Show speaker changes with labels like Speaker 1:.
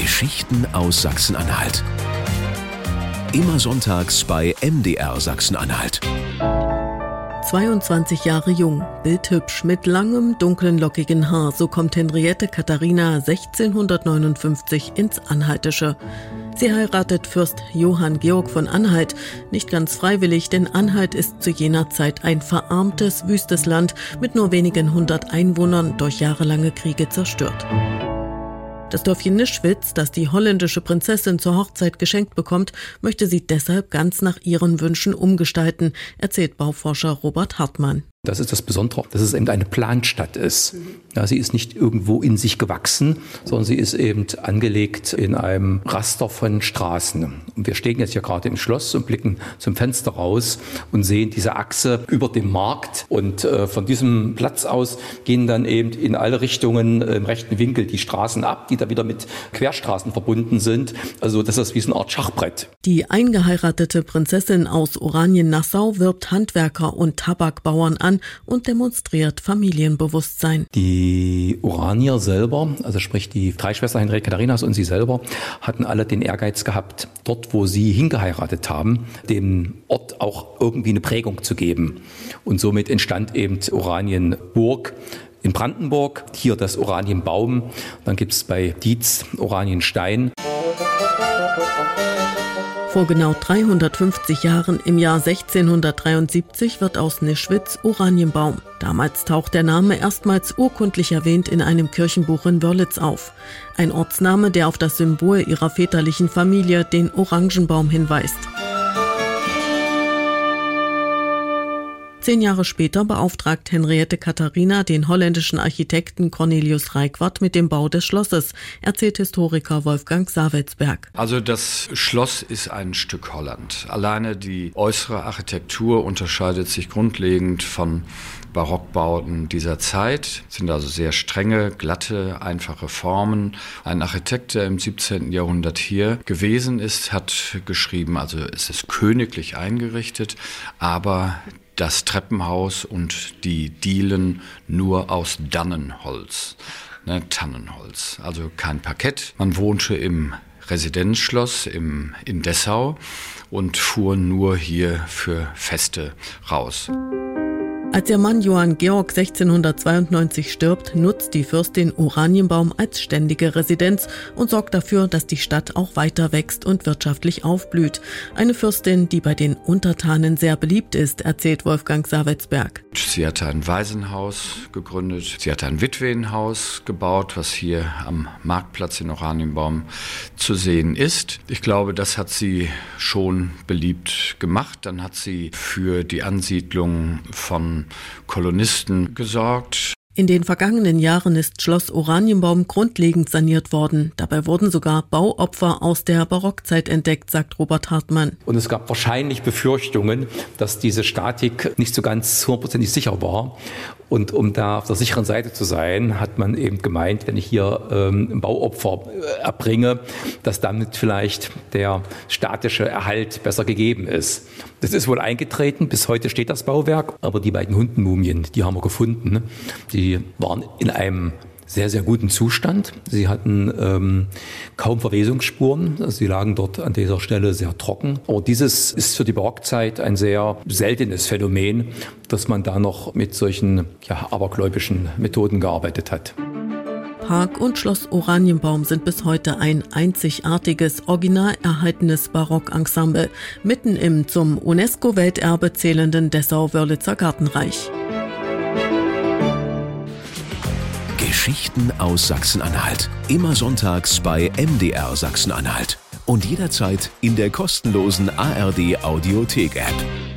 Speaker 1: Geschichten aus Sachsen-Anhalt. Immer sonntags bei MDR Sachsen-Anhalt.
Speaker 2: 22 Jahre jung, bildhübsch, mit langem, dunklen, lockigen Haar, so kommt Henriette Katharina 1659 ins Anhaltische. Sie heiratet Fürst Johann Georg von Anhalt, nicht ganz freiwillig, denn Anhalt ist zu jener Zeit ein verarmtes, wüstes Land mit nur wenigen hundert Einwohnern durch jahrelange Kriege zerstört. Das Dörfchen Nischwitz, das die holländische Prinzessin zur Hochzeit geschenkt bekommt, möchte sie deshalb ganz nach ihren Wünschen umgestalten, erzählt Bauforscher Robert Hartmann.
Speaker 3: Das ist das Besondere, dass es eben eine Planstadt ist. Ja, sie ist nicht irgendwo in sich gewachsen, sondern sie ist eben angelegt in einem Raster von Straßen. Und wir stehen jetzt hier gerade im Schloss und blicken zum Fenster raus und sehen diese Achse über dem Markt. Und äh, von diesem Platz aus gehen dann eben in alle Richtungen im rechten Winkel die Straßen ab, die da wieder mit Querstraßen verbunden sind. Also das ist wie so eine Art Schachbrett.
Speaker 2: Die eingeheiratete Prinzessin aus Oranien-Nassau wirbt Handwerker und Tabakbauern an und demonstriert Familienbewusstsein.
Speaker 3: Die Oranier selber, also sprich die drei Schwestern Henriette Katharinas und sie selber, hatten alle den Ehrgeiz gehabt, dort, wo sie hingeheiratet haben, dem Ort auch irgendwie eine Prägung zu geben. Und somit entstand eben Oranienburg in Brandenburg, hier das Oranienbaum, dann gibt es bei Dietz Oranienstein.
Speaker 2: Vor genau 350 Jahren im Jahr 1673 wird aus Nischwitz Oranienbaum. Damals taucht der Name erstmals urkundlich erwähnt in einem Kirchenbuch in Wörlitz auf. Ein Ortsname, der auf das Symbol ihrer väterlichen Familie, den Orangenbaum, hinweist. Zehn Jahre später beauftragt Henriette Katharina den holländischen Architekten Cornelius Reikwart mit dem Bau des Schlosses, erzählt Historiker Wolfgang Savelsberg.
Speaker 4: Also das Schloss ist ein Stück Holland. Alleine die äußere Architektur unterscheidet sich grundlegend von Barockbauten dieser Zeit, es sind also sehr strenge, glatte, einfache Formen. Ein Architekt, der im 17. Jahrhundert hier gewesen ist, hat geschrieben, also es ist königlich eingerichtet, aber das Treppenhaus und die Dielen nur aus Dannenholz, ne, Tannenholz, also kein Parkett. Man wohnte im Residenzschloss im, in Dessau und fuhr nur hier für Feste raus.
Speaker 2: Als ihr Mann Johann Georg 1692 stirbt, nutzt die Fürstin Oranienbaum als ständige Residenz und sorgt dafür, dass die Stadt auch weiter wächst und wirtschaftlich aufblüht. Eine Fürstin, die bei den Untertanen sehr beliebt ist, erzählt Wolfgang Savetsberg.
Speaker 4: Sie hatte ein Waisenhaus gegründet, sie hatte ein Witwenhaus gebaut, was hier am Marktplatz in Oranienbaum zu sehen ist. Ich glaube, das hat sie schon beliebt gemacht. Dann hat sie für die Ansiedlung von Kolonisten gesorgt.
Speaker 2: In den vergangenen Jahren ist Schloss Oranienbaum grundlegend saniert worden. Dabei wurden sogar Bauopfer aus der Barockzeit entdeckt, sagt Robert Hartmann.
Speaker 3: Und es gab wahrscheinlich Befürchtungen, dass diese Statik nicht so ganz hundertprozentig sicher war. Und um da auf der sicheren Seite zu sein, hat man eben gemeint, wenn ich hier ähm, Bauopfer äh, erbringe, dass damit vielleicht der statische Erhalt besser gegeben ist. Das ist wohl eingetreten. Bis heute steht das Bauwerk. Aber die beiden Hundenmumien, die haben wir gefunden. Die waren in einem sehr, sehr guten Zustand. Sie hatten ähm, kaum Verwesungsspuren. Sie lagen dort an dieser Stelle sehr trocken. Aber dieses ist für die Barockzeit ein sehr seltenes Phänomen, dass man da noch mit solchen ja, abergläubischen Methoden gearbeitet hat.
Speaker 2: Park und Schloss Oranienbaum sind bis heute ein einzigartiges, original erhaltenes Barockensemble, mitten im zum UNESCO-Welterbe zählenden Dessau-Wörlitzer Gartenreich.
Speaker 1: Geschichten aus Sachsen-Anhalt. Immer sonntags bei MDR Sachsen-Anhalt. Und jederzeit in der kostenlosen ARD Audiothek-App.